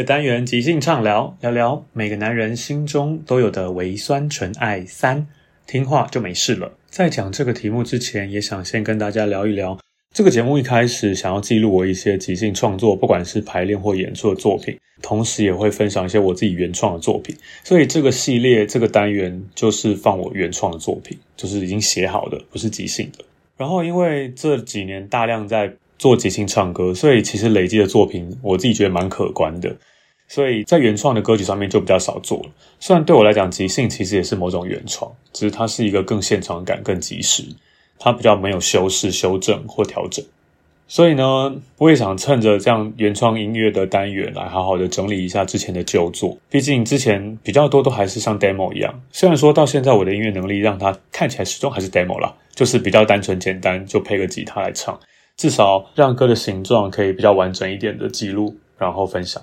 个单元即兴畅聊，聊聊每个男人心中都有的微酸纯爱三，听话就没事了。在讲这个题目之前，也想先跟大家聊一聊。这个节目一开始想要记录我一些即兴创作，不管是排练或演出的作品，同时也会分享一些我自己原创的作品。所以这个系列这个单元就是放我原创的作品，就是已经写好的，不是即兴的。然后因为这几年大量在做即兴唱歌，所以其实累积的作品，我自己觉得蛮可观的。所以在原创的歌曲上面就比较少做了。虽然对我来讲，即兴其实也是某种原创，只是它是一个更现场感、更即时，它比较没有修饰、修正或调整。所以呢，我也想趁着这样原创音乐的单元来好好的整理一下之前的旧作。毕竟之前比较多都还是像 demo 一样，虽然说到现在我的音乐能力让它看起来始终还是 demo 啦，就是比较单纯简单，就配个吉他来唱。至少让歌的形状可以比较完整一点的记录，然后分享。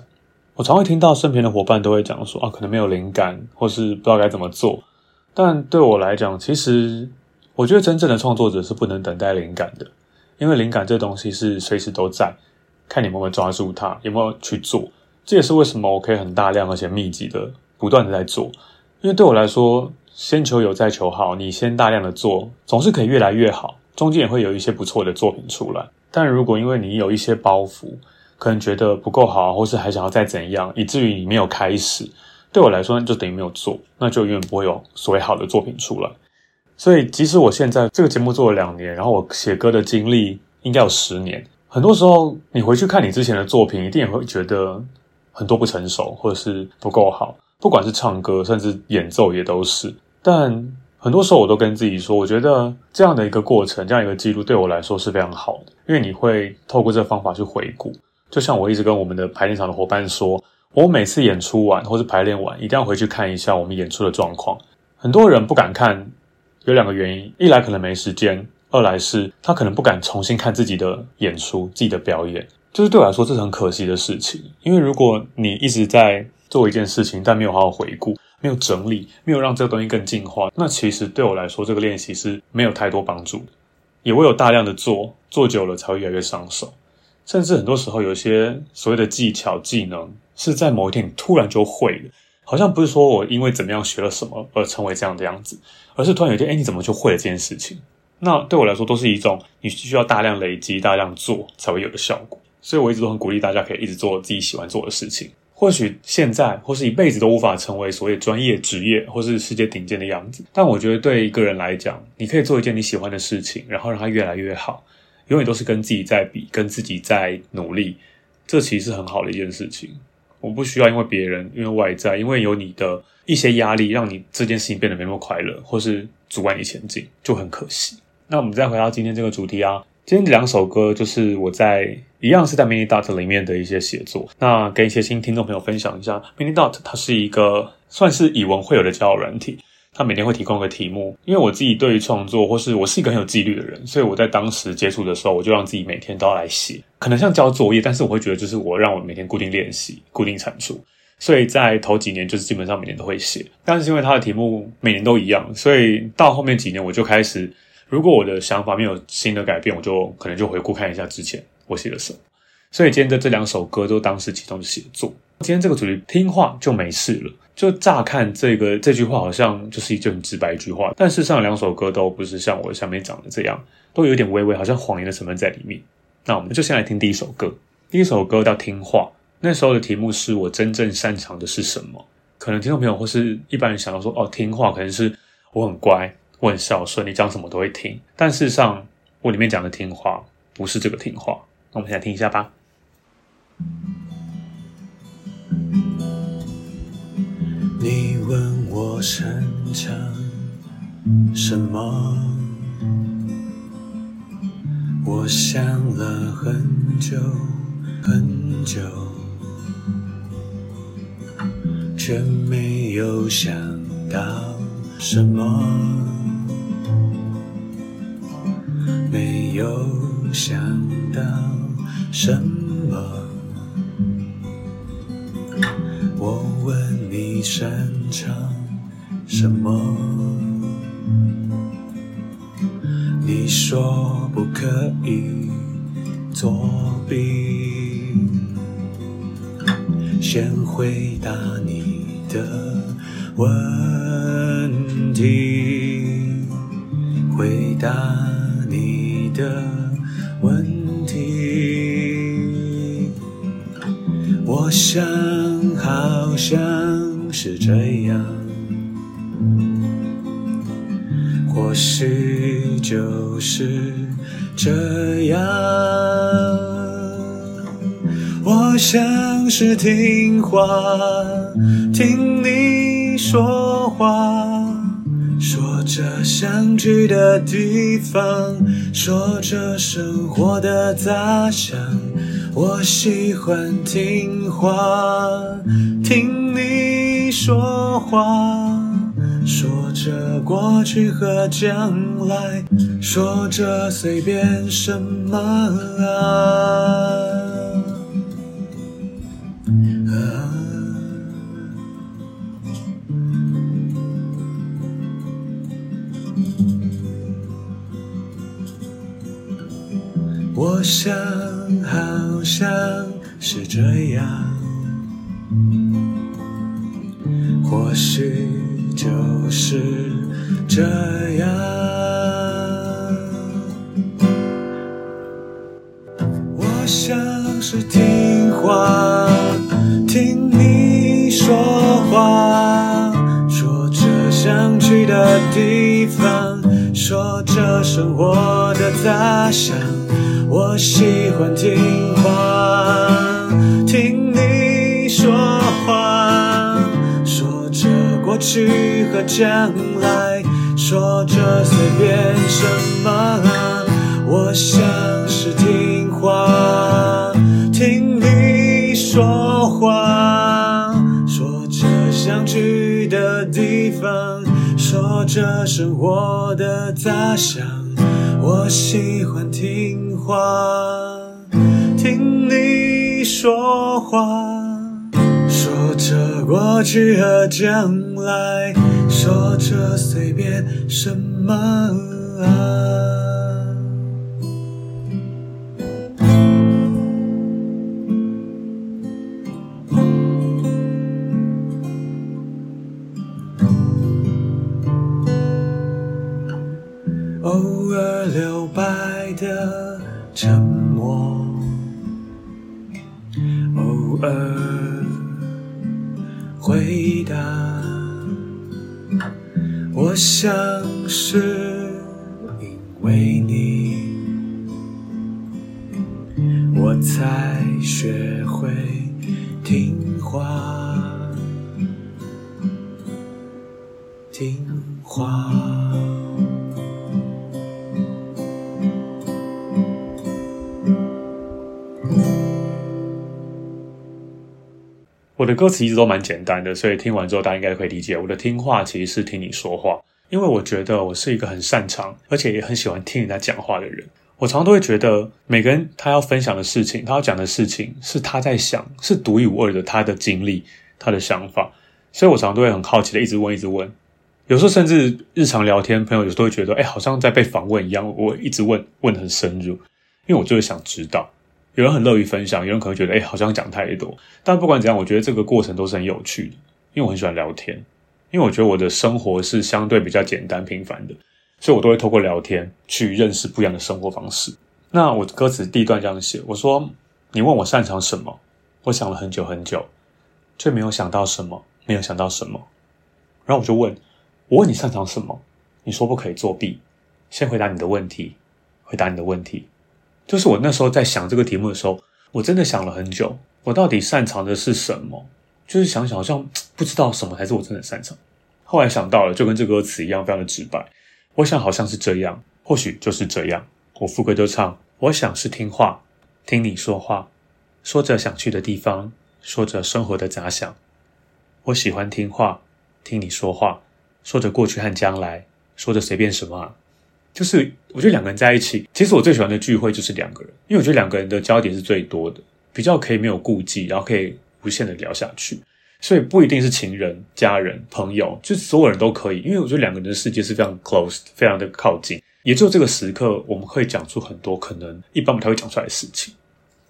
我常会听到身边的伙伴都会讲说啊，可能没有灵感，或是不知道该怎么做。但对我来讲，其实我觉得真正的创作者是不能等待灵感的，因为灵感这东西是随时都在，看你有没有抓住它，有没有去做。这也是为什么我可以很大量而且密集的不断的在做。因为对我来说，先求有再求好，你先大量的做，总是可以越来越好。中间也会有一些不错的作品出来，但如果因为你有一些包袱，可能觉得不够好，或是还想要再怎样，以至于你没有开始，对我来说就等于没有做，那就永远不会有所谓好的作品出来。所以，即使我现在这个节目做了两年，然后我写歌的经历应该有十年，很多时候你回去看你之前的作品，一定也会觉得很多不成熟，或者是不够好，不管是唱歌，甚至演奏也都是，但。很多时候我都跟自己说，我觉得这样的一个过程，这样一个记录对我来说是非常好的，因为你会透过这个方法去回顾。就像我一直跟我们的排练场的伙伴说，我每次演出完或是排练完，一定要回去看一下我们演出的状况。很多人不敢看，有两个原因：一来可能没时间，二来是他可能不敢重新看自己的演出、自己的表演。就是对我来说，这是很可惜的事情，因为如果你一直在做一件事情，但没有好好回顾。没有整理，没有让这个东西更进化，那其实对我来说，这个练习是没有太多帮助。也会有大量的做，做久了才会越来越上手。甚至很多时候，有些所谓的技巧、技能，是在某一天突然就会的。好像不是说我因为怎么样学了什么而成为这样的样子，而是突然有一天，哎，你怎么就会了这件事情？那对我来说，都是一种你需要大量累积、大量做才会有的效果。所以我一直都很鼓励大家可以一直做自己喜欢做的事情。或许现在或是一辈子都无法成为所谓专业职业或是世界顶尖的样子，但我觉得对一个人来讲，你可以做一件你喜欢的事情，然后让它越来越好，永远都是跟自己在比，跟自己在努力，这其实是很好的一件事情。我不需要因为别人，因为外在，因为有你的一些压力，让你这件事情变得没那么快乐，或是阻碍你前进，就很可惜。那我们再回到今天这个主题啊，今天两首歌就是我在一样是在 Mini Dot 里面的一些写作。那跟一些新听众朋友分享一下，Mini Dot 它是一个算是以文会友的交友软体。他每天会提供一个题目，因为我自己对于创作，或是我是一个很有纪律的人，所以我在当时接触的时候，我就让自己每天都要来写，可能像交作业，但是我会觉得就是我让我每天固定练习、固定产出，所以在头几年就是基本上每年都会写，但是因为他的题目每年都一样，所以到后面几年我就开始，如果我的想法没有新的改变，我就可能就回顾看一下之前我写了什么，所以今天的这两首歌都当时其中的写作。今天这个主题听话就没事了。就乍看这个这句话好像就是一句很直白一句话，但事实上两首歌都不是像我下面讲的这样，都有点微微好像谎言的成分在里面。那我们就先来听第一首歌。第一首歌叫《听话》，那时候的题目是我真正擅长的是什么？可能听众朋友或是一般人想到说，哦，听话可能是我很乖，我很孝顺，你讲什么都会听。但事实上，我里面讲的听话不是这个听话。那我们先来听一下吧。我擅长什么？我想了很久很久，却没有想到什么，没有想到什么。我问你擅长什么？你说不可以作弊。先回答你的问题，回答你的问题。我想。好像是这样，就是这样。我像是听话，听你说话，说着想去的地方，说着生活的杂响。我喜欢听话，听你说话，说着过去和将来，说着随便什么啊。我想。好像是这样，或许就是这样。我像是听话，听你说话，说着想去的地方，说着生活的杂想。我喜欢听话，听过去和将来，说着随便什么。我像是听话，听你说话，说着想去的地方，说着生活的杂响。我喜欢听。话，听你说话，说着过去和将来来，说着随便什么啊。偶尔留白的。沉默，偶尔回答，像是因为你我才学会听话听话。我的歌词一直都蛮简单的所以听完之后大家应该可以理解我的听话其实是听你说话。因为我觉得我是一个很擅长，而且也很喜欢听人家讲话的人。我常常都会觉得，每个人他要分享的事情，他要讲的事情，是他在想，是独一无二的他的经历，他的想法。所以我常常都会很好奇的一直问，一直问。有时候甚至日常聊天，朋友有时候都会觉得，哎，好像在被访问一样。我一直问，问得很深入，因为我就是想知道。有人很乐于分享，有人可能觉得，哎，好像讲太多。但不管怎样，我觉得这个过程都是很有趣的，因为我很喜欢聊天。因为我觉得我的生活是相对比较简单平凡的，所以我都会透过聊天去认识不一样的生活方式。那我歌词第一段这样写，我说：“你问我擅长什么？我想了很久很久，却没有想到什么，没有想到什么。然后我就问。”我问你擅长什么？你说不可以作弊。先回答你的问题，回答你的问题。就是我那时候在想这个题目的时候，我真的想了很久，我到底擅长的是什么？就是想想，好像不知道什么才是我真的擅长。后来想到了，就跟这歌词一样，非常的直白。我想好像是这样，或许就是这样。我副歌就唱：我想是听话，听你说话，说着想去的地方，说着生活的杂想。我喜欢听话，听你说话。说着过去和将来，说着随便什么啊，就是我觉得两个人在一起，其实我最喜欢的聚会就是两个人，因为我觉得两个人的焦点是最多的，比较可以没有顾忌，然后可以无限的聊下去。所以不一定是情人、家人、朋友，就所有人都可以，因为我觉得两个人的世界是非常 close，非常的靠近。也就这个时刻，我们可以讲出很多可能一般不太会讲出来的事情。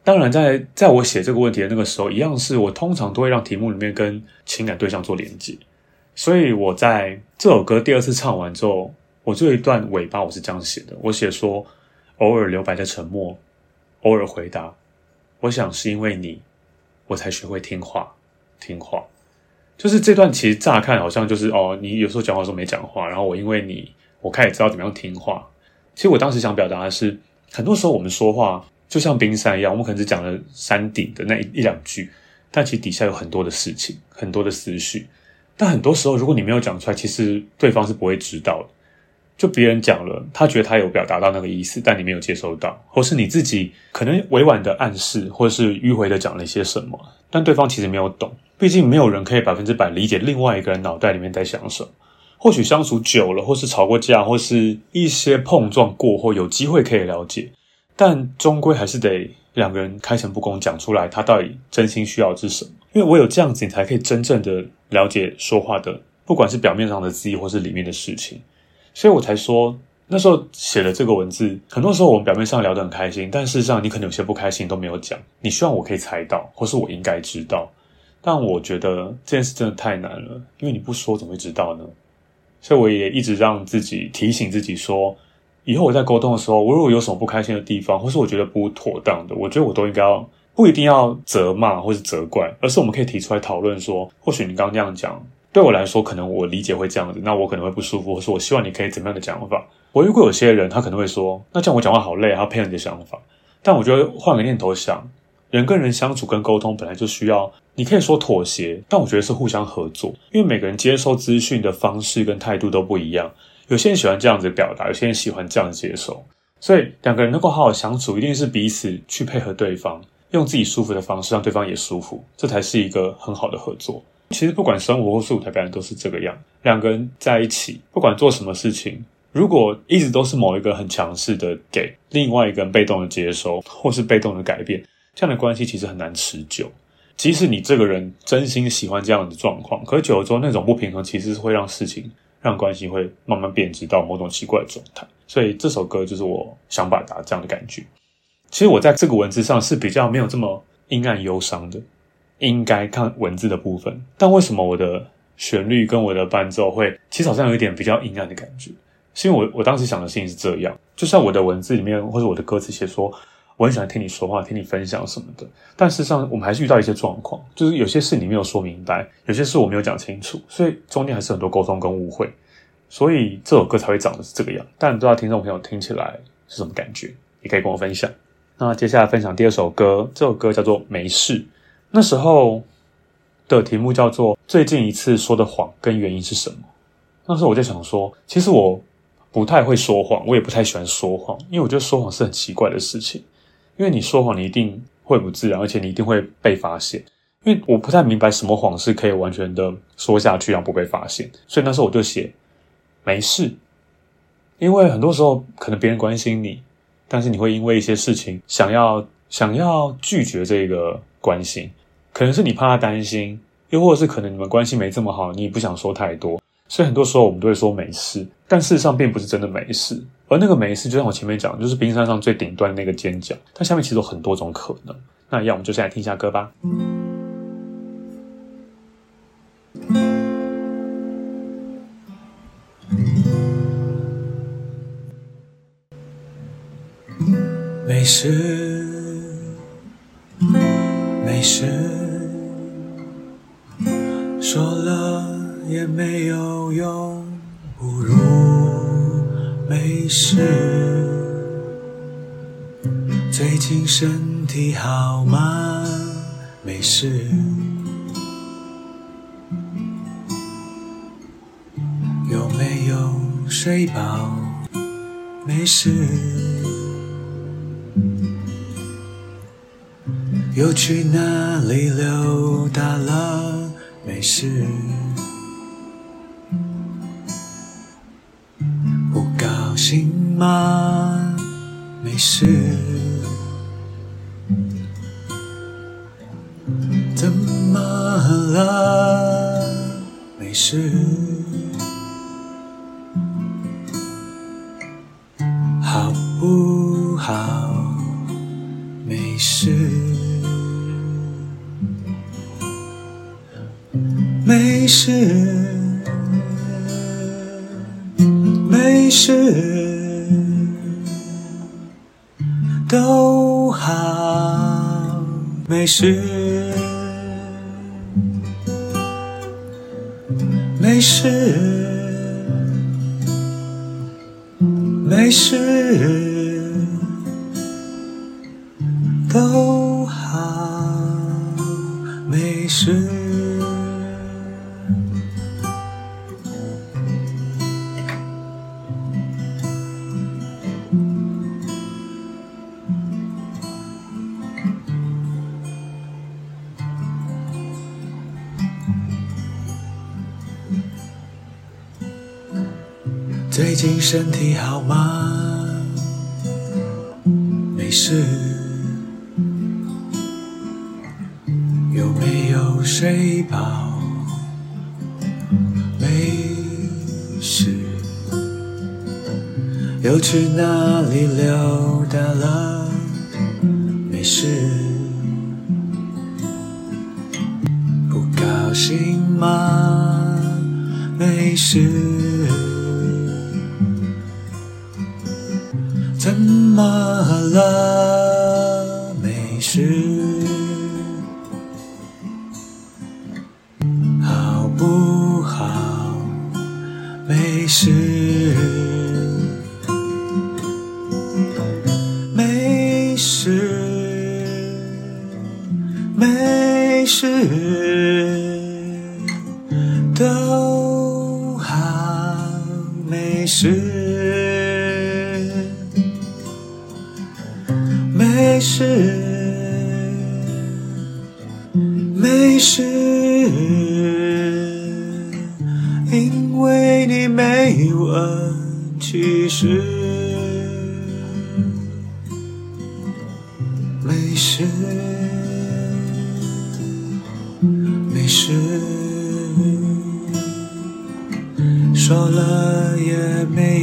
当然在，在我写这个问题的那个时候，一样是我通常都会让题目里面跟情感对象做连接。所以我在这首歌第二次唱完之后，我这一段尾巴我是这样写的：我写说，偶尔留白的沉默，偶尔回答，我想是因为你，我才学会听话。听话，就是这段其实乍看好像就是哦，你有时候讲话时候没讲话，然后我因为你，我开始知道怎么样听话。其实我当时想表达的是，很多时候我们说话就像冰山一样，我们可能只讲了山顶的那一一两句，但其实底下有很多的事情，很多的思绪。但很多时候，如果你没有讲出来，其实对方是不会知道的。就别人讲了，他觉得他有表达到那个意思，但你没有接收到，或是你自己可能委婉的暗示，或是迂回的讲了一些什么，但对方其实没有懂。毕竟没有人可以百分之百理解另外一个人脑袋里面在想什么。或许相处久了，或是吵过架，或是一些碰撞过后，有机会可以了解，但终归还是得两个人开诚布公讲出来，他到底真心需要的是什么。因为我有这样子，你才可以真正的了解说话的，不管是表面上的字意，或是里面的事情。所以我才说，那时候写了这个文字，很多时候我们表面上聊得很开心，但事实上你可能有些不开心都没有讲。你希望我可以猜到，或是我应该知道，但我觉得这件事真的太难了，因为你不说怎么会知道呢？所以我也一直让自己提醒自己说，以后我在沟通的时候，我如果有什么不开心的地方，或是我觉得不妥当的，我觉得我都应该要。不一定要责骂或是责怪，而是我们可以提出来讨论说，或许你刚刚那样讲，对我来说可能我理解会这样子，那我可能会不舒服，或是我希望你可以怎么样的讲法。我遇过有些人，他可能会说，那这样我讲话好累，他配合你的想法。但我觉得换个念头想，人跟人相处跟沟通本来就需要，你可以说妥协，但我觉得是互相合作，因为每个人接收资讯的方式跟态度都不一样。有些人喜欢这样子表达，有些人喜欢这样子接受，所以两个人能够好好相处，一定是彼此去配合对方。用自己舒服的方式让对方也舒服，这才是一个很好的合作。其实不管生活或是舞台表演都是这个样，两个人在一起，不管做什么事情，如果一直都是某一个很强势的给，另外一个人被动的接收，或是被动的改变，这样的关系其实很难持久。即使你这个人真心喜欢这样的状况，可是久了之后那种不平衡其实是会让事情、让关系会慢慢变质到某种奇怪的状态。所以这首歌就是我想表达这样的感觉。其实我在这个文字上是比较没有这么阴暗忧伤的，应该看文字的部分。但为什么我的旋律跟我的伴奏会，其实好像有一点比较阴暗的感觉？是因为我我当时想的事情是这样，就像我的文字里面或者我的歌词写说，我很喜欢听你说话，听你分享什么的。但事实上，我们还是遇到一些状况，就是有些事你没有说明白，有些事我没有讲清楚，所以中间还是很多沟通跟误会，所以这首歌才会长得是这个样。但不知道听众朋友听起来是什么感觉，也可以跟我分享。那接下来分享第二首歌，这首歌叫做《没事》。那时候的题目叫做“最近一次说的谎跟原因是什么”。那时候我就想说，其实我不太会说谎，我也不太喜欢说谎，因为我觉得说谎是很奇怪的事情。因为你说谎，你一定会不自然，而且你一定会被发现。因为我不太明白什么谎是可以完全的说下去，然后不被发现。所以那时候我就写没事，因为很多时候可能别人关心你，但是你会因为一些事情想要想要拒绝这个关心，可能是你怕他担心，又或者是可能你们关系没这么好，你也不想说太多。所以很多时候我们都会说没事，但事实上并不是真的没事。而那个没事，就像我前面讲的，就是冰山上最顶端的那个尖角，它下面其实有很多种可能。那要我们就先来听一下歌吧。没事，没事，说了。也没有用，不如没事。最近身体好吗？没事。有没有睡饱？没事。又去哪里溜达了？没事。不高兴吗？没事。没事，没事，哪里溜达了？没事。不高兴吗？没事。怎么了？没问，其实没事，没事，说了也没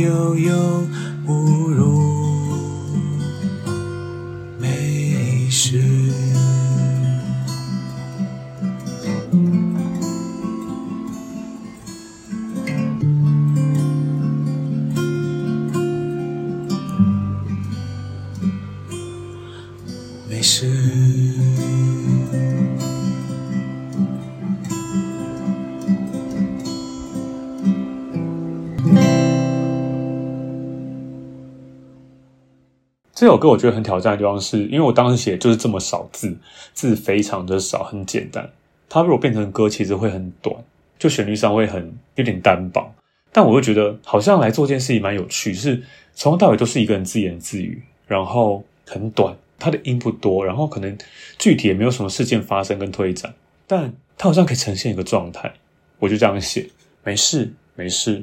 歌我觉得很挑战的地方是，因为我当时写就是这么少字，字非常的少，很简单。它如果变成歌，其实会很短，就旋律上会很有点单薄。但我又觉得好像来做这件事情蛮有趣，是从头到尾都是一个人自言自语，然后很短。它的音不多，然后可能具体也没有什么事件发生跟推展，但他好像可以呈现一个状态，我就这样写：没事，没事，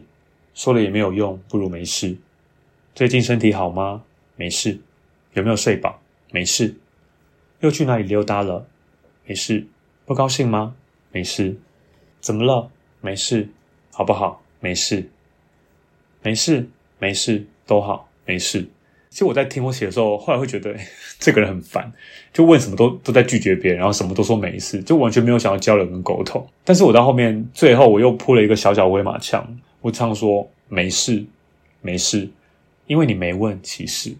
说了也没有用，不如没事。最近身体好吗？没事。有没有睡饱？没事。又去哪里溜达了？没事。不高兴吗？没事。怎么了？没事。好不好？没事。没事，没事，都好，没事。其实我在听我写的时候，后来会觉得这个人很烦，就问什么都都在拒绝别人，然后什么都说没事，就完全没有想要交流跟沟通。但是我到后面最后我又铺了一个小小威马枪，我唱说没事，没事，因为你没问，其实。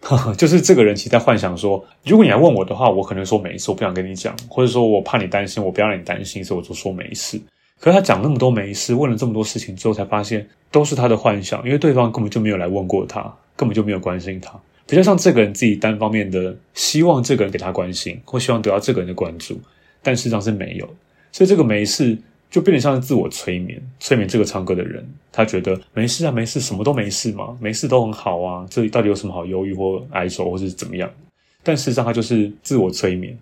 就是这个人其实在幻想说，如果你来问我的话，我可能说没事，我不想跟你讲，或者说我怕你担心，我不要让你担心，所以我就说没事。可是他讲那么多没事，问了这么多事情之后，才发现都是他的幻想，因为对方根本就没有来问过他，根本就没有关心他，比较像这个人自己单方面的希望这个人给他关心，或希望得到这个人的关注，但事实上是没有，所以这个没事。就变得像是自我催眠，催眠这个唱歌的人，他觉得没事啊，没事，什么都没事嘛，没事都很好啊，这里到底有什么好忧郁或哀愁或是怎么样？但事实上，他就是自我催眠。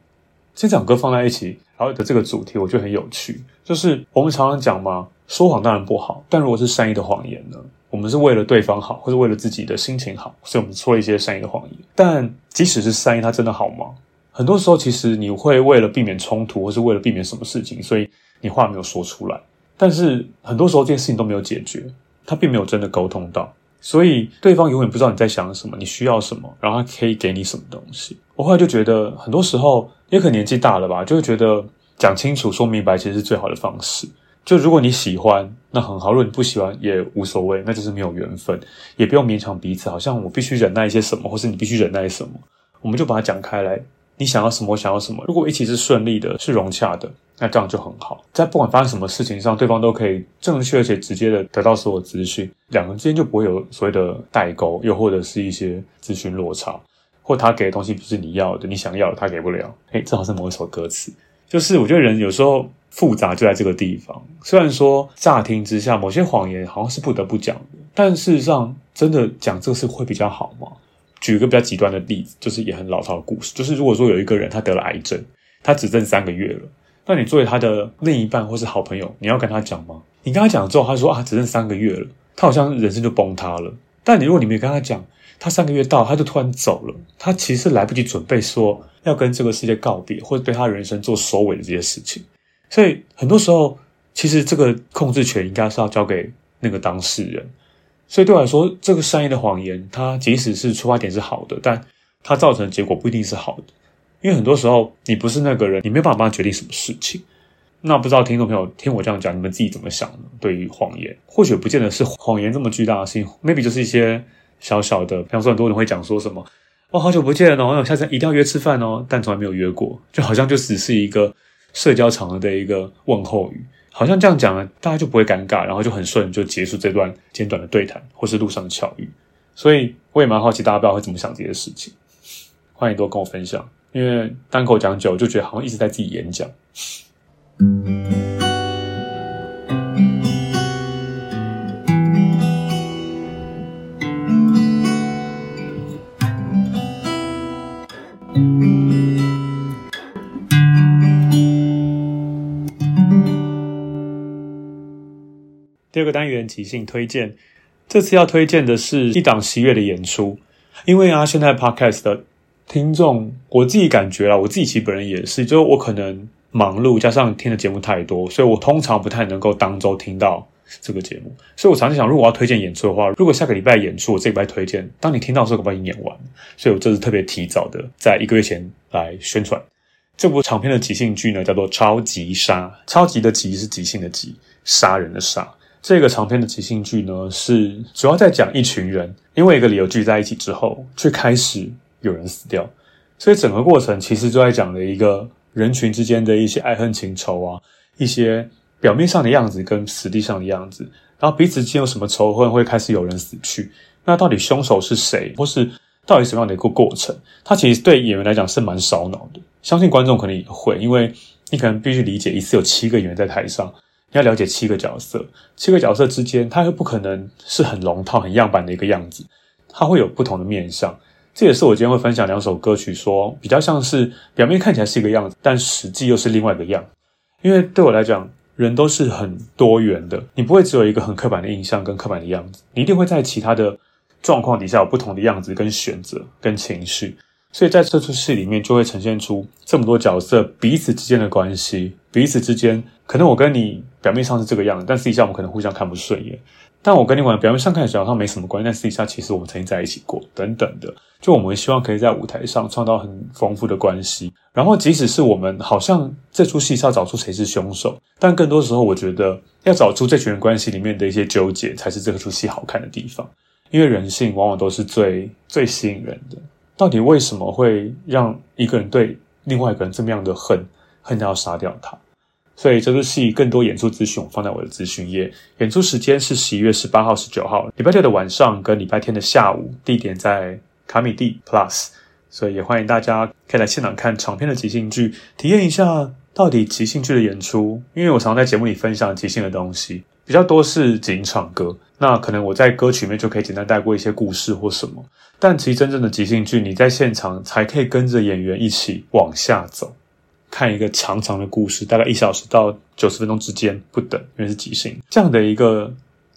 这两歌放在一起，然后的这个主题，我觉得很有趣。就是我们常常讲嘛，说谎当然不好，但如果是善意的谎言呢？我们是为了对方好，或是为了自己的心情好，所以我们说了一些善意的谎言。但即使是善意，它真的好吗？很多时候，其实你会为了避免冲突，或是为了避免什么事情，所以。你话没有说出来，但是很多时候这件事情都没有解决，他并没有真的沟通到，所以对方永远不知道你在想什么，你需要什么，然后他可以给你什么东西。我后来就觉得，很多时候也可能年纪大了吧，就会觉得讲清楚、说明白其实是最好的方式。就如果你喜欢，那很好；如果你不喜欢，也无所谓，那就是没有缘分，也不用勉强彼此。好像我必须忍耐一些什么，或是你必须忍耐什么，我们就把它讲开来。你想要什么，我想要什么。如果一起是顺利的，是融洽的，那这样就很好。在不管发生什么事情上，对方都可以正确而且直接的得到所有资讯，两个人之间就不会有所谓的代沟，又或者是一些资讯落差，或他给的东西不是你要的，你想要的他给不了。诶，正好是某一首歌词，就是我觉得人有时候复杂就在这个地方。虽然说乍听之下，某些谎言好像是不得不讲的，但事实上，真的讲这个事会比较好吗？举一个比较极端的例子，就是也很老套的故事，就是如果说有一个人他得了癌症，他只剩三个月了，那你作为他的另一半或是好朋友，你要跟他讲吗？你跟他讲之后，他说啊，只剩三个月了，他好像人生就崩塌了。但你如果你没跟他讲，他三个月到，他就突然走了，他其实是来不及准备说要跟这个世界告别，或者对他人生做收尾的这些事情。所以很多时候，其实这个控制权应该是要交给那个当事人。所以对我来说，这个善意的谎言，它即使是出发点是好的，但它造成的结果不一定是好的。因为很多时候，你不是那个人，你没有办法帮他决定什么事情。那不知道听众朋友听我这样讲，你们自己怎么想呢？对于谎言，或许不见得是谎言这么巨大的事情，maybe 就是一些小小的。比方说，很多人会讲说什么：“哦，好久不见哦，下次一定要约吃饭哦。”但从来没有约过，就好像就只是一个社交场合的一个问候语。好像这样讲了，大家就不会尴尬，然后就很顺就结束这段简短的对谈，或是路上的巧遇。所以我也蛮好奇，大家不知道会怎么想这些事情。欢迎多跟我分享，因为单口讲久，就觉得好像一直在自己演讲。第二个单元即兴推荐，这次要推荐的是一档喜悦的演出。因为啊，现在 Podcast 的听众，我自己感觉啦，我自己其实本人也是，就是我可能忙碌，加上听的节目太多，所以我通常不太能够当周听到这个节目。所以我常常想，如果我要推荐演出的话，如果下个礼拜演出，我这礼拜推荐，当你听到的时候，可不可以演完？所以我这次特别提早的，在一个月前来宣传这部长篇的即兴剧呢，叫做《超级杀》，超级的级是即兴的级，杀人的杀。这个长篇的即兴剧呢，是主要在讲一群人因为一个理由聚在一起之后，却开始有人死掉，所以整个过程其实就在讲了一个人群之间的一些爱恨情仇啊，一些表面上的样子跟实际上的样子，然后彼此间有什么仇恨会开始有人死去，那到底凶手是谁，或是到底什么样的一个过程？它其实对演员来讲是蛮烧脑的，相信观众可能也会，因为你可能必须理解一次有七个演员在台上。要了解七个角色，七个角色之间，它又不可能是很龙套、很样板的一个样子，它会有不同的面向。这也是我今天会分享两首歌曲说，说比较像是表面看起来是一个样子，但实际又是另外一个样。因为对我来讲，人都是很多元的，你不会只有一个很刻板的印象跟刻板的样子，你一定会在其他的状况底下有不同的样子跟选择跟情绪。所以在这出戏里面，就会呈现出这么多角色彼此之间的关系，彼此之间可能我跟你表面上是这个样子，但私底下我们可能互相看不顺眼。但我跟你玩表面上看起来好像没什么关系，但私底下其实我们曾经在一起过，等等的。就我们希望可以在舞台上创造很丰富的关系。然后即使是我们好像这出戏是要找出谁是凶手，但更多时候我觉得要找出这群人关系里面的一些纠结，才是这个出戏好看的地方。因为人性往往都是最最吸引人的。到底为什么会让一个人对另外一个人这么样的恨，恨到要杀掉他？所以这部戏更多演出资讯我放在我的资讯页。演出时间是十一月十八号、十九号，礼拜六的晚上跟礼拜天的下午，地点在卡米蒂 Plus。所以也欢迎大家可以来现场看长篇的即兴剧，体验一下到底即兴剧的演出。因为我常在节目里分享即兴的东西，比较多是即兴唱歌。那可能我在歌曲里面就可以简单带过一些故事或什么，但其实真正的即兴剧，你在现场才可以跟着演员一起往下走，看一个长长的故事，大概一小时到九十分钟之间不等，因为是即兴这样的一个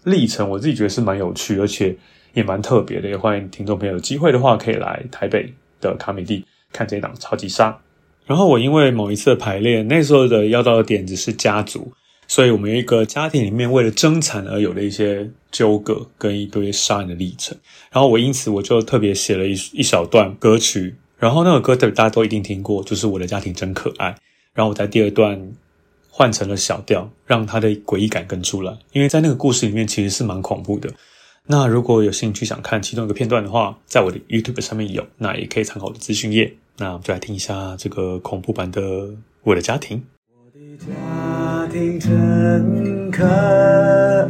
历程，我自己觉得是蛮有趣，而且也蛮特别的。也欢迎听众朋友有机会的话，可以来台北的卡米蒂看这一档超级杀。然后我因为某一次的排练，那时候的要到的点子是家族。所以，我们有一个家庭里面为了争产而有的一些纠葛跟一堆杀人的历程。然后我因此我就特别写了一一小段歌曲，然后那个歌大家都一定听过，就是我的家庭真可爱。然后我在第二段换成了小调，让它的诡异感更出来。因为在那个故事里面其实是蛮恐怖的。那如果有兴趣想看其中一个片段的话，在我的 YouTube 上面有，那也可以参考我的资讯页。那我们就来听一下这个恐怖版的《我的家庭》。我的家庭真可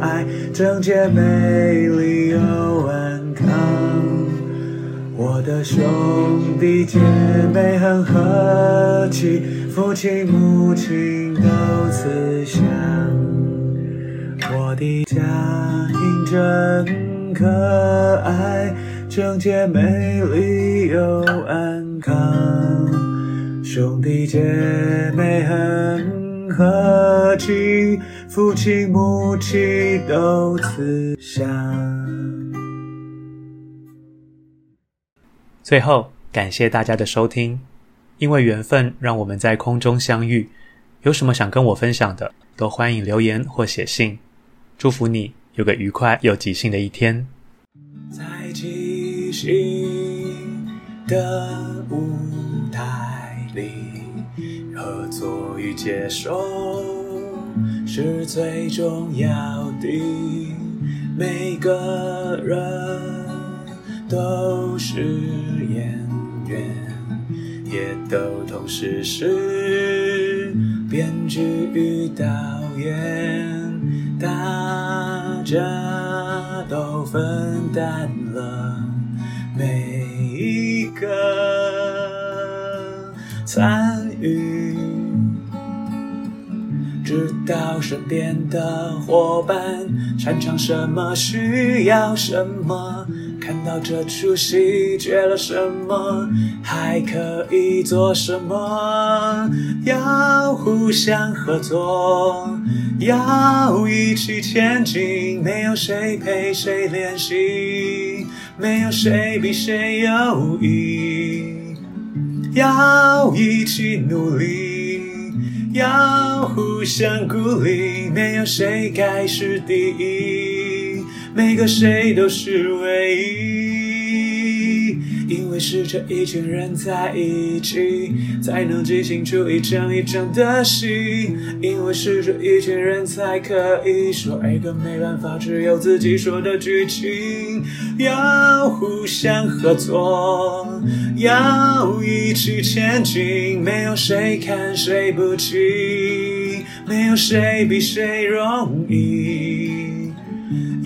爱，整洁美丽又安康。我的兄弟姐妹很和气，父亲母亲都慈祥。我的家庭真可爱，整洁美丽又安康。兄弟姐妹很和气，父亲母亲都慈祥。最后，感谢大家的收听，因为缘分让我们在空中相遇。有什么想跟我分享的，都欢迎留言或写信。祝福你有个愉快又即兴的一天。在即兴的舞台里。合作与接受是最重要的，每个人都是演员，也都同时是编剧与导演，大家都分担了每一个参与。知道身边的伙伴擅长什么，需要什么，看到这出戏缺了什么，还可以做什么，要互相合作，要一起前进，没有谁陪谁练习，没有谁比谁优异，要一起努力。要互相鼓励，没有谁该是第一，每个谁都是唯一，因为是这一群人在一起，才能即兴出一场一场的戏，因为是这一群人才可以说一个没办法只有自己说的剧情，要互相合作。要一起前进，没有谁看谁不起，没有谁比谁容易。